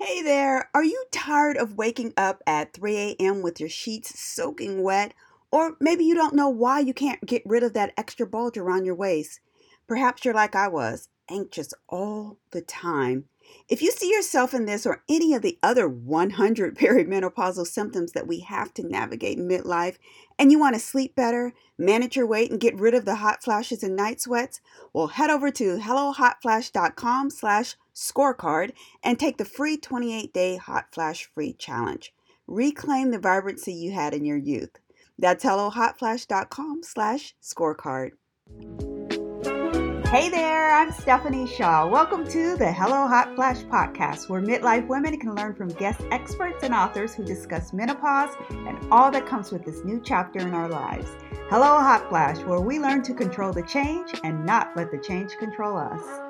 Hey there, are you tired of waking up at 3 a.m. with your sheets soaking wet? Or maybe you don't know why you can't get rid of that extra bulge around your waist. Perhaps you're like I was, anxious all the time. If you see yourself in this or any of the other 100 perimenopausal symptoms that we have to navigate midlife, and you want to sleep better, manage your weight, and get rid of the hot flashes and night sweats, well, head over to hellohotflash.com slash scorecard and take the free 28-day Hot Flash Free Challenge. Reclaim the vibrancy you had in your youth. That's hellohotflash.com slash scorecard. Hey there, I'm Stephanie Shaw. Welcome to the Hello Hot Flash podcast, where midlife women can learn from guest experts and authors who discuss menopause and all that comes with this new chapter in our lives. Hello Hot Flash, where we learn to control the change and not let the change control us.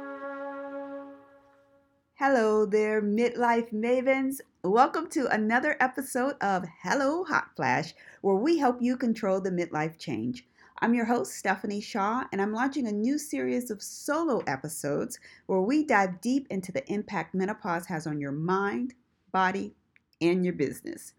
Hello there, midlife mavens. Welcome to another episode of Hello Hot Flash, where we help you control the midlife change. I'm your host, Stephanie Shaw, and I'm launching a new series of solo episodes where we dive deep into the impact menopause has on your mind, body, and your business.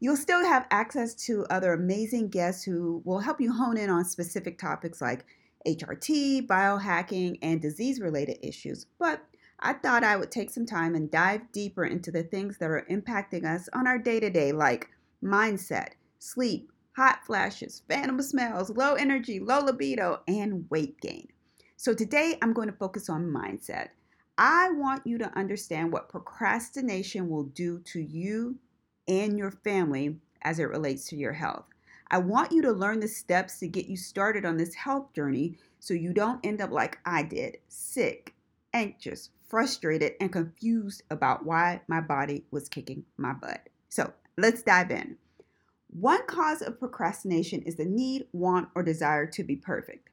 You'll still have access to other amazing guests who will help you hone in on specific topics like HRT, biohacking, and disease related issues. But I thought I would take some time and dive deeper into the things that are impacting us on our day to day, like mindset, sleep, hot flashes, phantom smells, low energy, low libido, and weight gain. So today I'm going to focus on mindset. I want you to understand what procrastination will do to you and your family as it relates to your health. I want you to learn the steps to get you started on this health journey so you don't end up like I did, sick, anxious, frustrated, and confused about why my body was kicking my butt. So let's dive in. One cause of procrastination is the need, want, or desire to be perfect.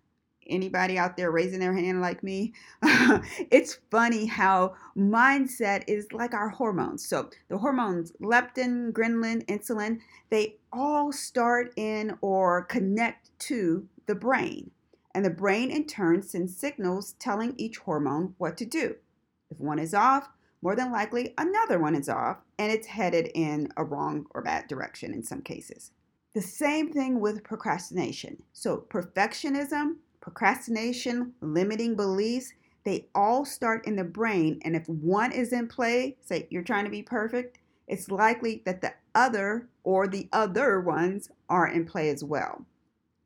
Anybody out there raising their hand like me? it's funny how mindset is like our hormones. So, the hormones leptin, ghrelin, insulin, they all start in or connect to the brain. And the brain, in turn, sends signals telling each hormone what to do. If one is off, more than likely another one is off and it's headed in a wrong or bad direction in some cases. The same thing with procrastination. So, perfectionism, procrastination, limiting beliefs, they all start in the brain. And if one is in play, say you're trying to be perfect, it's likely that the other or the other ones are in play as well.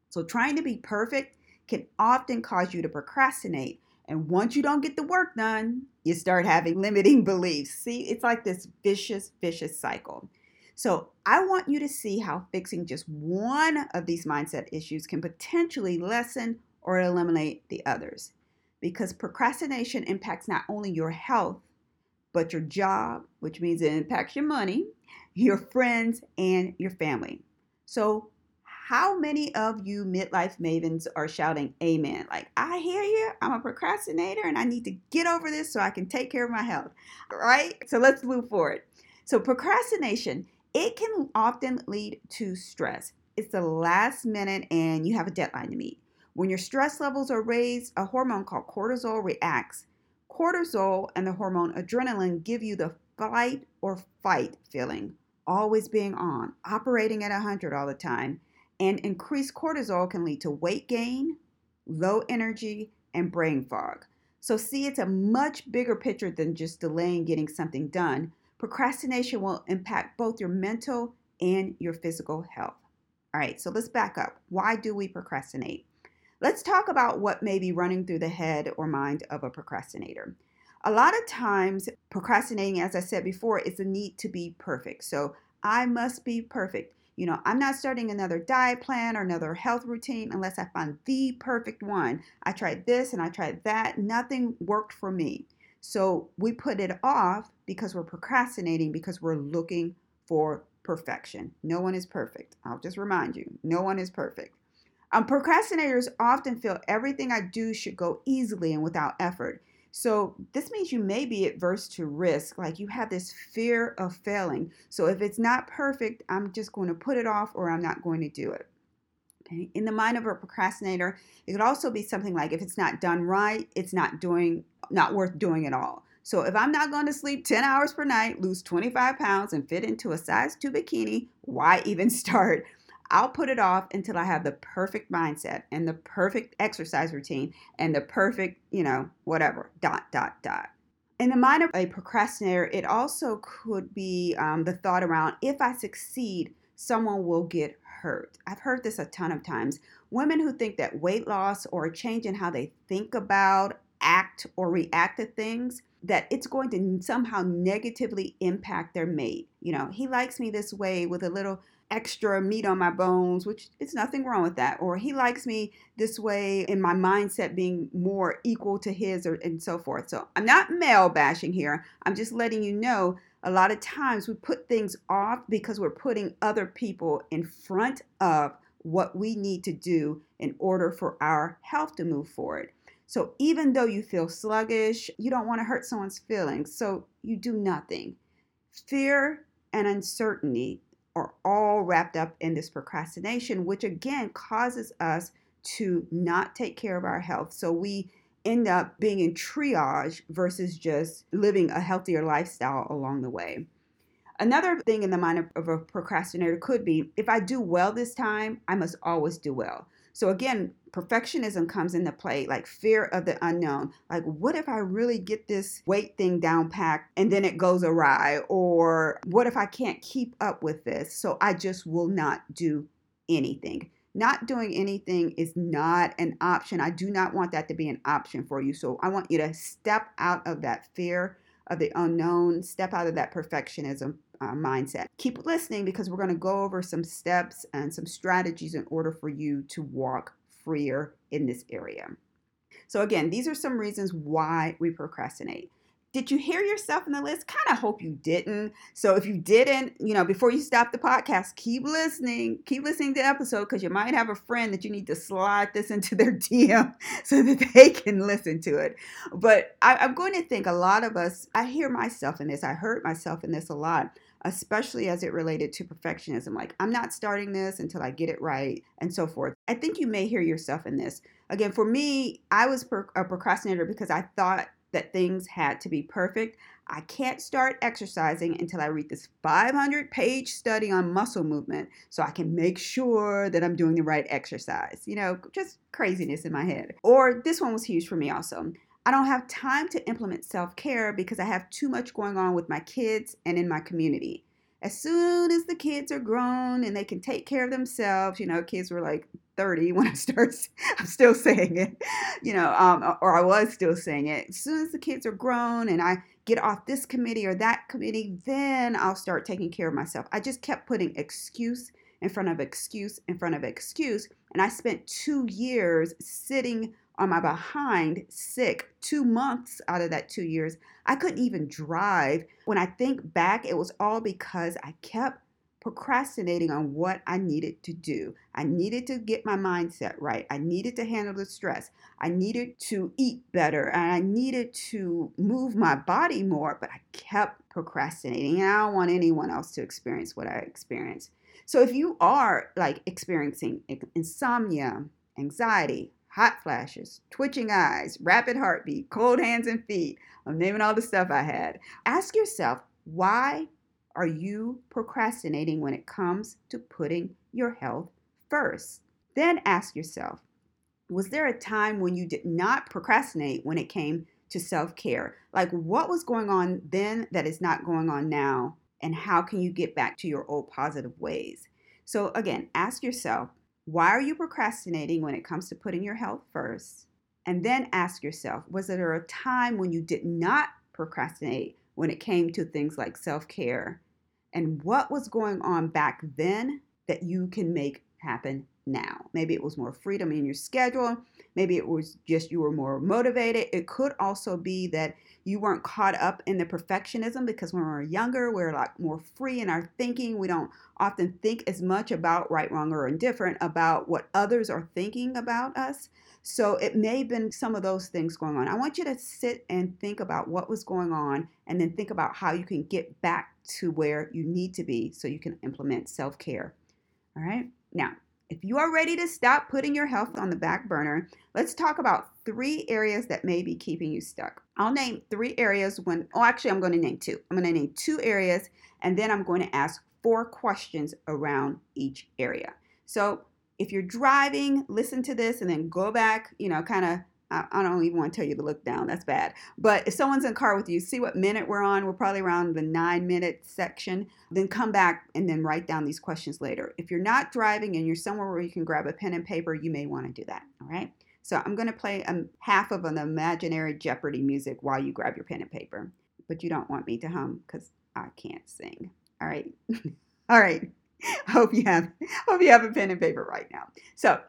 So, trying to be perfect can often cause you to procrastinate and once you don't get the work done, you start having limiting beliefs. See, it's like this vicious, vicious cycle. So, I want you to see how fixing just one of these mindset issues can potentially lessen or eliminate the others. Because procrastination impacts not only your health, but your job, which means it impacts your money, your friends, and your family. So, how many of you midlife mavens are shouting amen? Like, I hear you. I'm a procrastinator and I need to get over this so I can take care of my health. Right? So let's move forward. So, procrastination, it can often lead to stress. It's the last minute and you have a deadline to meet. When your stress levels are raised, a hormone called cortisol reacts. Cortisol and the hormone adrenaline give you the fight or fight feeling, always being on, operating at 100 all the time and increased cortisol can lead to weight gain, low energy, and brain fog. So, see, it's a much bigger picture than just delaying getting something done. Procrastination will impact both your mental and your physical health. All right, so let's back up. Why do we procrastinate? Let's talk about what may be running through the head or mind of a procrastinator. A lot of times, procrastinating, as I said before, is a need to be perfect. So, I must be perfect. You know, I'm not starting another diet plan or another health routine unless I find the perfect one. I tried this and I tried that. Nothing worked for me. So we put it off because we're procrastinating because we're looking for perfection. No one is perfect. I'll just remind you no one is perfect. Um, procrastinators often feel everything I do should go easily and without effort. So this means you may be adverse to risk, like you have this fear of failing. So if it's not perfect, I'm just going to put it off or I'm not going to do it. Okay. In the mind of a procrastinator, it could also be something like if it's not done right, it's not doing not worth doing at all. So if I'm not going to sleep 10 hours per night, lose 25 pounds, and fit into a size 2 bikini, why even start? I'll put it off until I have the perfect mindset and the perfect exercise routine and the perfect, you know, whatever, dot, dot, dot. In the mind of a procrastinator, it also could be um, the thought around if I succeed, someone will get hurt. I've heard this a ton of times. Women who think that weight loss or a change in how they think about, act, or react to things, that it's going to somehow negatively impact their mate. You know, he likes me this way with a little extra meat on my bones, which is nothing wrong with that. Or he likes me this way in my mindset being more equal to his or and so forth. So I'm not male bashing here. I'm just letting you know a lot of times we put things off because we're putting other people in front of what we need to do in order for our health to move forward. So even though you feel sluggish, you don't want to hurt someone's feelings, so you do nothing. Fear and uncertainty are all wrapped up in this procrastination, which again causes us to not take care of our health. So we end up being in triage versus just living a healthier lifestyle along the way. Another thing in the mind of a procrastinator could be if I do well this time, I must always do well. So again, perfectionism comes into play, like fear of the unknown. Like, what if I really get this weight thing down packed and then it goes awry? Or what if I can't keep up with this? So I just will not do anything. Not doing anything is not an option. I do not want that to be an option for you. So I want you to step out of that fear of the unknown, step out of that perfectionism uh, mindset. Keep listening because we're going to go over some steps and some strategies in order for you to walk freer in this area. So, again, these are some reasons why we procrastinate. Did you hear yourself in the list? Kind of hope you didn't. So if you didn't, you know, before you stop the podcast, keep listening. Keep listening to the episode because you might have a friend that you need to slide this into their DM so that they can listen to it. But I, am going to think a lot of us, I hear myself in this. I heard myself in this a lot especially as it related to perfectionism. Like, I'm not starting this until I get it right, and so forth. I think you may hear yourself in this. Again, for me, I was a procrastinator because I thought that things had to be perfect. I can't start exercising until I read this 500 page study on muscle movement so I can make sure that I'm doing the right exercise. You know, just craziness in my head. Or this one was huge for me also. I don't have time to implement self care because I have too much going on with my kids and in my community. As soon as the kids are grown and they can take care of themselves, you know, kids were like 30 when I start, I'm still saying it, you know, um, or I was still saying it. As soon as the kids are grown and I get off this committee or that committee, then I'll start taking care of myself. I just kept putting excuse in front of excuse in front of excuse. And I spent two years sitting on my behind sick two months out of that two years. I couldn't even drive. When I think back, it was all because I kept procrastinating on what I needed to do. I needed to get my mindset right. I needed to handle the stress. I needed to eat better and I needed to move my body more, but I kept procrastinating. And I don't want anyone else to experience what I experienced. So if you are like experiencing insomnia, anxiety, hot flashes, twitching eyes, rapid heartbeat, cold hands and feet. I'm naming all the stuff I had. Ask yourself, why are you procrastinating when it comes to putting your health first? Then ask yourself, was there a time when you did not procrastinate when it came to self care? Like, what was going on then that is not going on now? And how can you get back to your old positive ways? So, again, ask yourself, why are you procrastinating when it comes to putting your health first? And then ask yourself, was there a time when you did not procrastinate when it came to things like self care? And what was going on back then that you can make happen now? Maybe it was more freedom in your schedule. Maybe it was just you were more motivated. It could also be that you weren't caught up in the perfectionism because when we're younger, we're like more free in our thinking. We don't often think as much about right, wrong, or indifferent about what others are thinking about us. So it may have been some of those things going on. I want you to sit and think about what was going on and then think about how you can get back to where you need to be so you can implement self care. All right. Now, if you are ready to stop putting your health on the back burner, let's talk about three areas that may be keeping you stuck. I'll name three areas when, oh, actually, I'm going to name two. I'm going to name two areas, and then I'm going to ask four questions around each area. So if you're driving, listen to this and then go back, you know, kind of I, don't even want to tell you to look down. That's bad. But if someone's in car with you, see what minute we're on. We're probably around the nine minute section. Then come back and then write down these questions later. If you're not driving and you're somewhere where you can grab a pen and paper, you may want to do that. All right. So I'm going to play a um, half of an imaginary Jeopardy music while you grab your pen and paper. But you don't want me to hum because I can't sing. All right. All right. Hope you have hope you have a pen and paper right now. So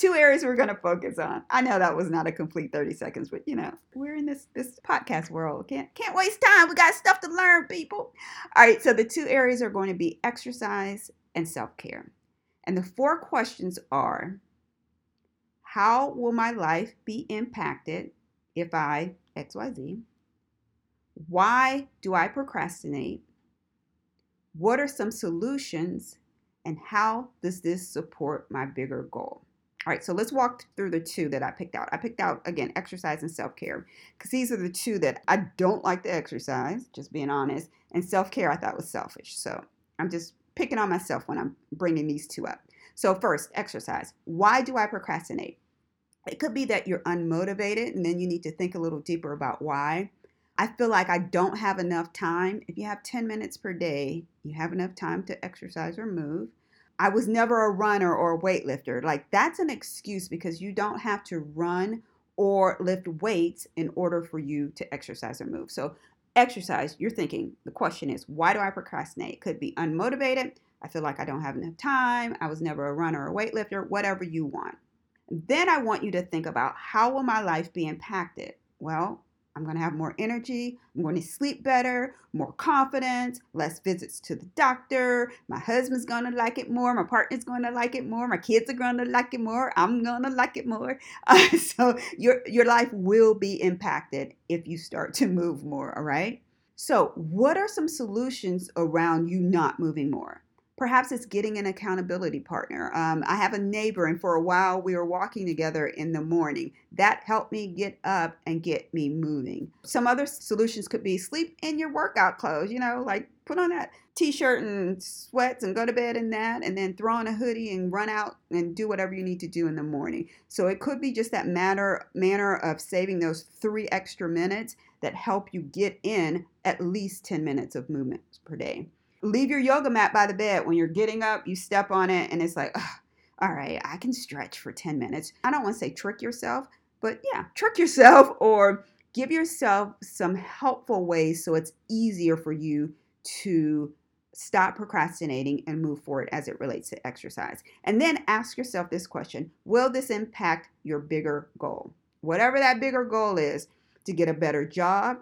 two areas we're going to focus on. I know that was not a complete 30 seconds, but you know, we're in this this podcast world. Can't can't waste time. We got stuff to learn, people. All right, so the two areas are going to be exercise and self-care. And the four questions are how will my life be impacted if I XYZ? Why do I procrastinate? What are some solutions? And how does this support my bigger goal? All right, so let's walk through the two that I picked out. I picked out, again, exercise and self care, because these are the two that I don't like to exercise, just being honest. And self care I thought was selfish. So I'm just picking on myself when I'm bringing these two up. So, first, exercise. Why do I procrastinate? It could be that you're unmotivated, and then you need to think a little deeper about why. I feel like I don't have enough time. If you have 10 minutes per day, you have enough time to exercise or move. I was never a runner or a weightlifter. Like that's an excuse because you don't have to run or lift weights in order for you to exercise or move. So, exercise, you're thinking, the question is, why do I procrastinate? Could be unmotivated. I feel like I don't have enough time. I was never a runner or a weightlifter, whatever you want. Then I want you to think about how will my life be impacted? Well, I'm going to have more energy. I'm going to sleep better, more confidence, less visits to the doctor. My husband's going to like it more. My partner's going to like it more. My kids are going to like it more. I'm going to like it more. Uh, so your your life will be impacted if you start to move more, all right? So, what are some solutions around you not moving more? Perhaps it's getting an accountability partner. Um, I have a neighbor, and for a while we were walking together in the morning. That helped me get up and get me moving. Some other solutions could be sleep in your workout clothes, you know, like put on that t shirt and sweats and go to bed in that, and then throw on a hoodie and run out and do whatever you need to do in the morning. So it could be just that matter, manner of saving those three extra minutes that help you get in at least 10 minutes of movement per day leave your yoga mat by the bed. When you're getting up, you step on it, and it's like, all right, I can stretch for 10 minutes. I don't want to say trick yourself, but yeah, trick yourself or give yourself some helpful ways so it's easier for you to stop procrastinating and move forward as it relates to exercise. And then ask yourself this question Will this impact your bigger goal? Whatever that bigger goal is to get a better job,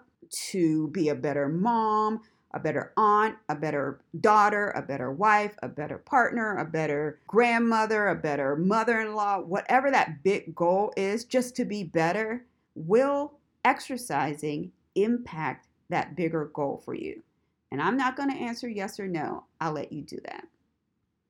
to be a better mom, a better aunt, a better daughter, a better wife, a better partner, a better grandmother, a better mother in law, whatever that big goal is, just to be better, will exercising impact that bigger goal for you? And I'm not going to answer yes or no. I'll let you do that.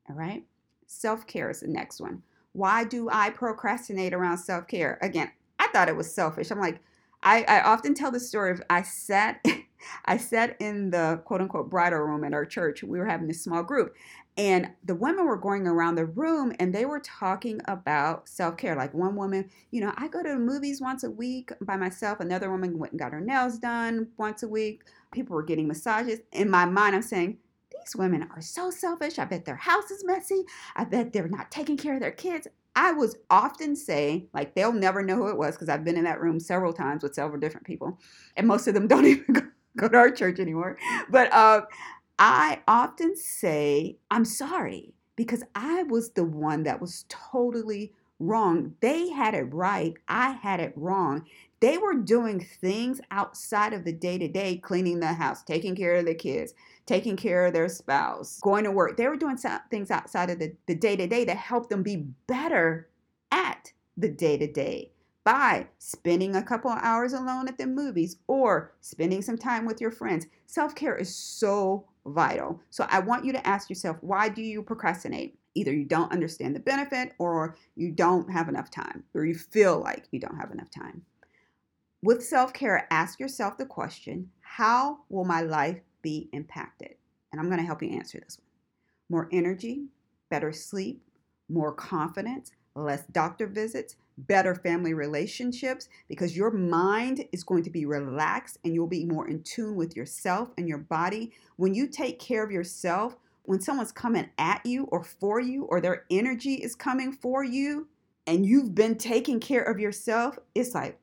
All right. Self care is the next one. Why do I procrastinate around self care? Again, I thought it was selfish. I'm like, I, I often tell the story of I sat I sat in the quote unquote bridal room at our church. We were having a small group, and the women were going around the room and they were talking about self care. Like one woman, you know, I go to the movies once a week by myself. Another woman went and got her nails done once a week. People were getting massages. In my mind, I'm saying, these women are so selfish. I bet their house is messy. I bet they're not taking care of their kids. I was often saying, like, they'll never know who it was because I've been in that room several times with several different people, and most of them don't even go go to our church anymore. But uh, I often say, I'm sorry because I was the one that was totally wrong. They had it right. I had it wrong. They were doing things outside of the day to day, cleaning the house, taking care of the kids, taking care of their spouse, going to work. They were doing things outside of the day to day to help them be better at the day to day by spending a couple hours alone at the movies or spending some time with your friends. Self care is so vital. So I want you to ask yourself, why do you procrastinate? Either you don't understand the benefit or you don't have enough time or you feel like you don't have enough time. With self care, ask yourself the question how will my life be impacted? And I'm going to help you answer this one. More energy, better sleep, more confidence, less doctor visits, better family relationships because your mind is going to be relaxed and you'll be more in tune with yourself and your body. When you take care of yourself, when someone's coming at you or for you, or their energy is coming for you, and you've been taking care of yourself, it's like,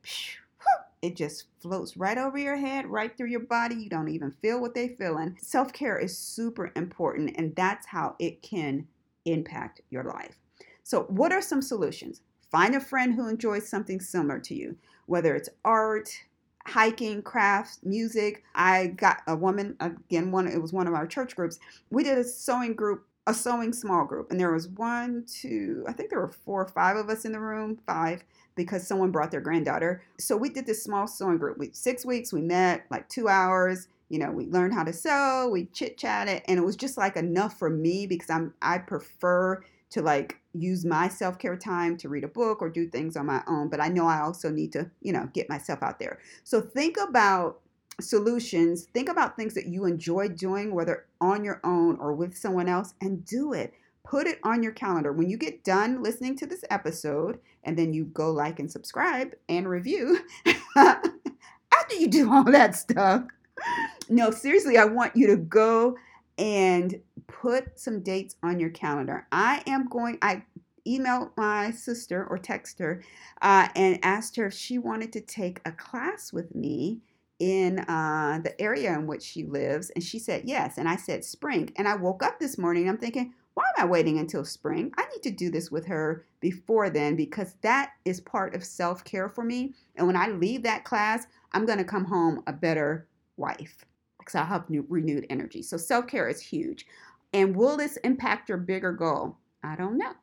it just floats right over your head, right through your body. You don't even feel what they're feeling. Self care is super important, and that's how it can impact your life. So, what are some solutions? Find a friend who enjoys something similar to you, whether it's art, hiking, crafts, music. I got a woman again. One it was one of our church groups. We did a sewing group, a sewing small group, and there was one, two, I think there were four or five of us in the room, five because someone brought their granddaughter. So we did this small sewing group. We six weeks. We met like two hours. You know, we learned how to sew. We chit chatted, and it was just like enough for me because I'm I prefer to like use my self care time to read a book or do things on my own. But I know I also need to, you know, get myself out there. So think about solutions. Think about things that you enjoy doing, whether on your own or with someone else, and do it. Put it on your calendar. When you get done listening to this episode, and then you go like and subscribe and review, after you do all that stuff, no, seriously, I want you to go and put some dates on your calendar. I am going, I emailed my sister or text her uh, and asked her if she wanted to take a class with me in uh, the area in which she lives. And she said yes. And I said spring. And I woke up this morning, and I'm thinking, why am I waiting until spring? I need to do this with her before then because that is part of self care for me. And when I leave that class, I'm going to come home a better wife because I'll have new, renewed energy. So self care is huge. And will this impact your bigger goal? I don't know.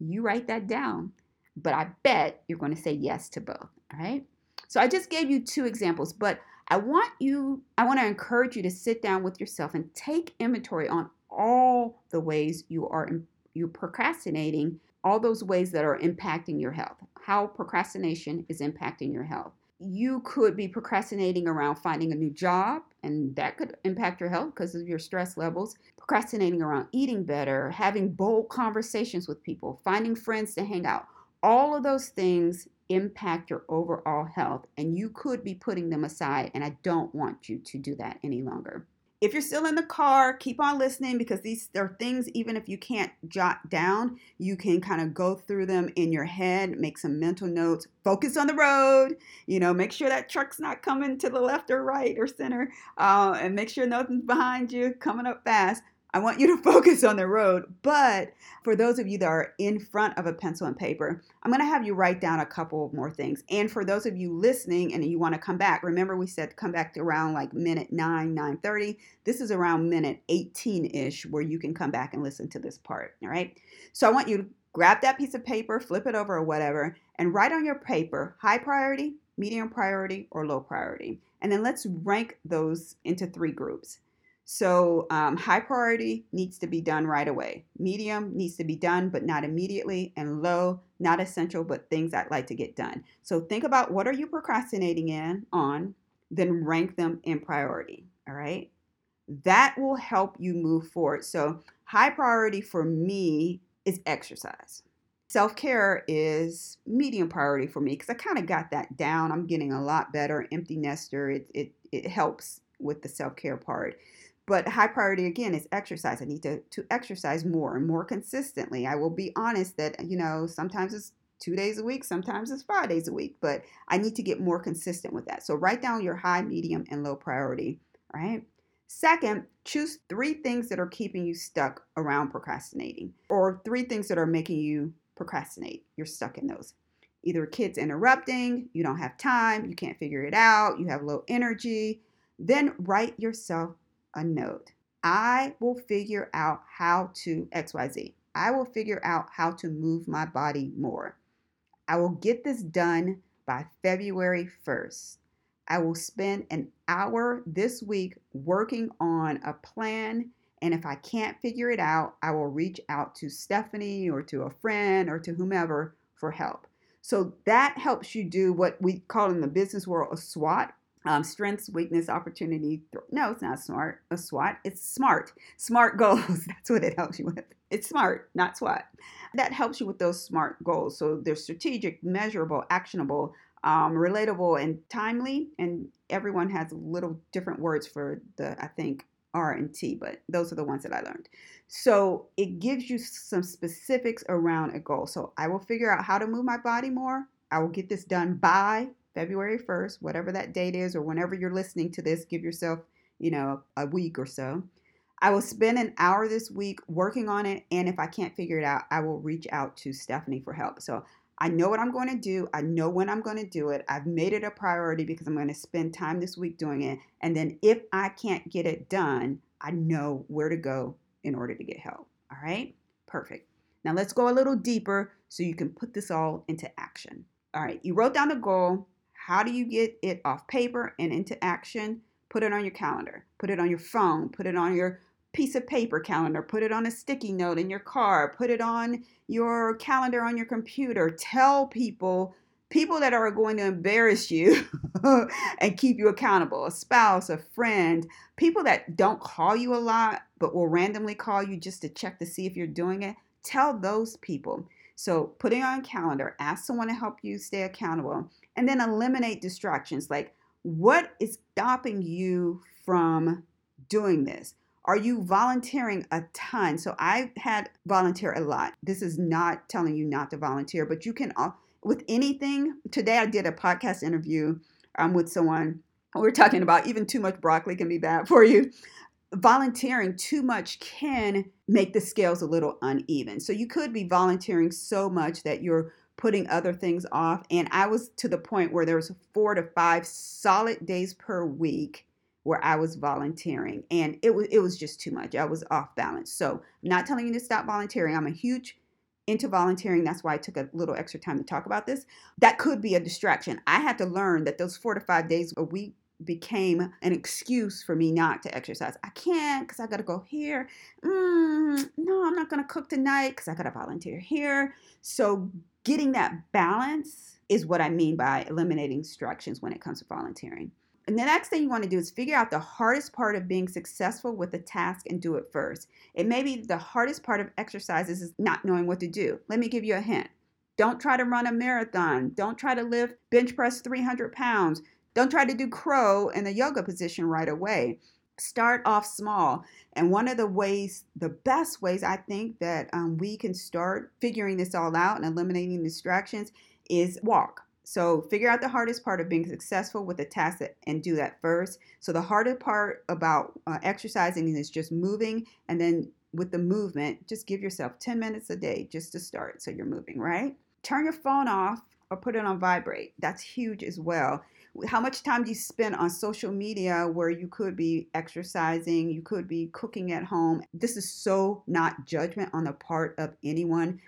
You write that down, but I bet you're going to say yes to both. All right. So I just gave you two examples, but I want you, I want to encourage you to sit down with yourself and take inventory on all the ways you are you're procrastinating, all those ways that are impacting your health. How procrastination is impacting your health you could be procrastinating around finding a new job, and that could impact your health because of your stress levels. Procrastinating around eating better, having bold conversations with people, finding friends to hang out. All of those things impact your overall health, and you could be putting them aside. And I don't want you to do that any longer. If you're still in the car, keep on listening because these are things, even if you can't jot down, you can kind of go through them in your head, make some mental notes, focus on the road, you know, make sure that truck's not coming to the left or right or center, uh, and make sure nothing's behind you coming up fast. I want you to focus on the road. But for those of you that are in front of a pencil and paper, I'm going to have you write down a couple more things. And for those of you listening and you want to come back, remember we said come back to around like minute 9, 9:30. This is around minute 18-ish where you can come back and listen to this part, all right? So I want you to grab that piece of paper, flip it over or whatever, and write on your paper high priority, medium priority, or low priority. And then let's rank those into three groups. So, um, high priority needs to be done right away. Medium needs to be done, but not immediately. And low, not essential, but things I'd like to get done. So, think about what are you procrastinating in on, then rank them in priority. All right. That will help you move forward. So, high priority for me is exercise. Self care is medium priority for me because I kind of got that down. I'm getting a lot better. Empty nester, it, it, it helps with the self care part. But high priority again is exercise. I need to, to exercise more and more consistently. I will be honest that, you know, sometimes it's two days a week, sometimes it's five days a week, but I need to get more consistent with that. So write down your high, medium, and low priority, right? Second, choose three things that are keeping you stuck around procrastinating, or three things that are making you procrastinate. You're stuck in those. Either kids interrupting, you don't have time, you can't figure it out, you have low energy. Then write yourself a note. I will figure out how to XYZ. I will figure out how to move my body more. I will get this done by February 1st. I will spend an hour this week working on a plan And if I can't figure it out, I will reach out to Stephanie or to a friend or to whomever for help. So that helps you do what we call in the business world a SWOT. Um, strengths, weakness, opportunity. No, it's not smart. A SWOT. It's smart. Smart goals. That's what it helps you with. It's smart, not SWOT. That helps you with those smart goals. So they're strategic, measurable, actionable, um, relatable, and timely. And everyone has little different words for the, I think, R and T, but those are the ones that I learned. So it gives you some specifics around a goal. So I will figure out how to move my body more. I will get this done by February 1st, whatever that date is, or whenever you're listening to this, give yourself, you know, a week or so. I will spend an hour this week working on it. And if I can't figure it out, I will reach out to Stephanie for help. So I know what I'm going to do. I know when I'm going to do it. I've made it a priority because I'm going to spend time this week doing it. And then if I can't get it done, I know where to go in order to get help. All right? Perfect. Now let's go a little deeper so you can put this all into action. All right, you wrote down the goal. How do you get it off paper and into action? Put it on your calendar, put it on your phone, put it on your piece of paper calendar, put it on a sticky note in your car, put it on your calendar on your computer. Tell people people that are going to embarrass you and keep you accountable a spouse, a friend, people that don't call you a lot but will randomly call you just to check to see if you're doing it. Tell those people. So, putting on calendar, ask someone to help you stay accountable, and then eliminate distractions. Like, what is stopping you from doing this? Are you volunteering a ton? So I had volunteer a lot. This is not telling you not to volunteer, but you can with anything. Today I did a podcast interview um, with someone. We we're talking about even too much broccoli can be bad for you. Volunteering too much can make the scales a little uneven. So you could be volunteering so much that you're putting other things off. And I was to the point where there was four to five solid days per week where I was volunteering and it was it was just too much. I was off balance. So, I'm not telling you to stop volunteering. I'm a huge into volunteering. That's why I took a little extra time to talk about this. That could be a distraction. I had to learn that those 4 to 5 days a week became an excuse for me not to exercise. I can't because I got to go here. Mm, no, I'm not going to cook tonight because I got to volunteer here. So, getting that balance is what I mean by eliminating distractions when it comes to volunteering. And the next thing you want to do is figure out the hardest part of being successful with a task and do it first. It may be the hardest part of exercises is not knowing what to do. Let me give you a hint. Don't try to run a marathon. Don't try to lift bench press 300 pounds. Don't try to do crow in the yoga position right away. Start off small. And one of the ways, the best ways I think that um, we can start figuring this all out and eliminating distractions is walk. So figure out the hardest part of being successful with a task and do that first. So the hardest part about uh, exercising is just moving and then with the movement, just give yourself 10 minutes a day just to start so you're moving, right? Turn your phone off or put it on vibrate. That's huge as well. How much time do you spend on social media where you could be exercising, you could be cooking at home? This is so not judgment on the part of anyone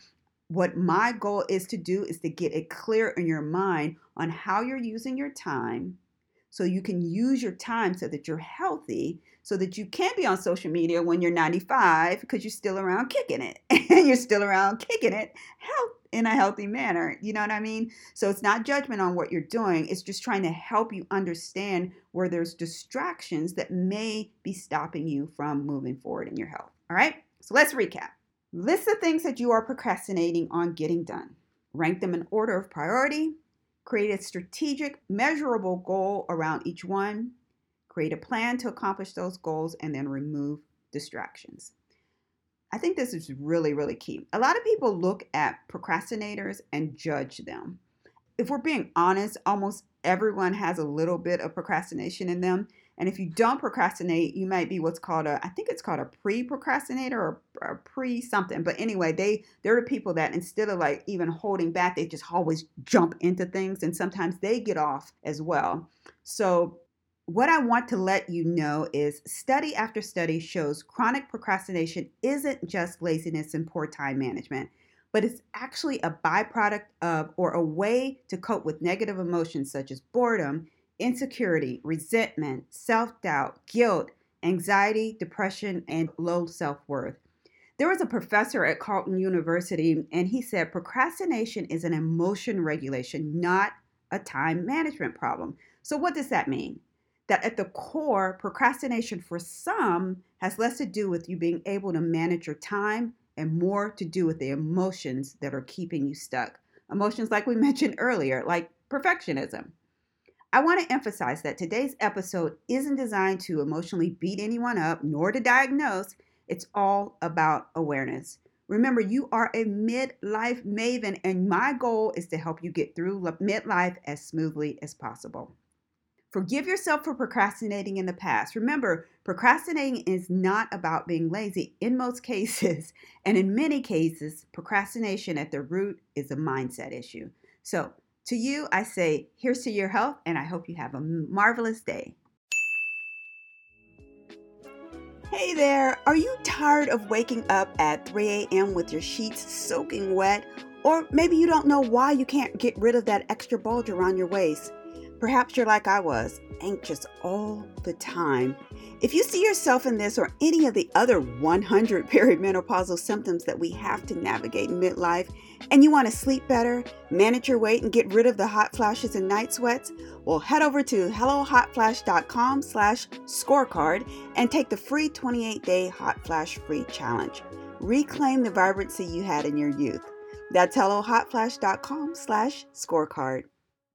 what my goal is to do is to get it clear in your mind on how you're using your time so you can use your time so that you're healthy so that you can be on social media when you're 95 because you're still around kicking it and you're still around kicking it health in a healthy manner you know what i mean so it's not judgment on what you're doing it's just trying to help you understand where there's distractions that may be stopping you from moving forward in your health all right so let's recap List the things that you are procrastinating on getting done. Rank them in order of priority. Create a strategic, measurable goal around each one. Create a plan to accomplish those goals and then remove distractions. I think this is really, really key. A lot of people look at procrastinators and judge them. If we're being honest, almost everyone has a little bit of procrastination in them. And if you don't procrastinate, you might be what's called a, I think it's called a pre-procrastinator or, a pre something. But anyway, they they're the people that instead of like even holding back, they just always jump into things, and sometimes they get off as well. So what I want to let you know is study after study shows chronic procrastination isn't just laziness and poor time management, but it's actually a byproduct of or a way to cope with negative emotions such as boredom insecurity, resentment, self doubt, guilt, anxiety, depression, and low self worth. There was a professor at Carleton University, and he said procrastination is an emotion regulation, not a time management problem. So, what does that mean? That at the core, procrastination for some has less to do with you being able to manage your time and more to do with the emotions that are keeping you stuck. Emotions, like we mentioned earlier, like perfectionism. I want to emphasize that today's episode isn't designed to emotionally beat anyone up nor to diagnose. It's all about awareness. Remember, you are a midlife maven, and my goal is to help you get through midlife as smoothly as possible. Forgive yourself for procrastinating in the past. Remember, procrastinating is not about being lazy in most cases, and in many cases, procrastination at the root is a mindset issue. So, to you, I say, here's to your health, and I hope you have a marvelous day. Hey there, are you tired of waking up at 3 a.m. with your sheets soaking wet? Or maybe you don't know why you can't get rid of that extra bulge around your waist. Perhaps you're like I was, anxious all the time. If you see yourself in this or any of the other 100 perimenopausal symptoms that we have to navigate in midlife, and you want to sleep better, manage your weight, and get rid of the hot flashes and night sweats, well, head over to hellohotflash.com slash scorecard and take the free 28-day Hot Flash Free Challenge. Reclaim the vibrancy you had in your youth. That's hellohotflash.com slash scorecard.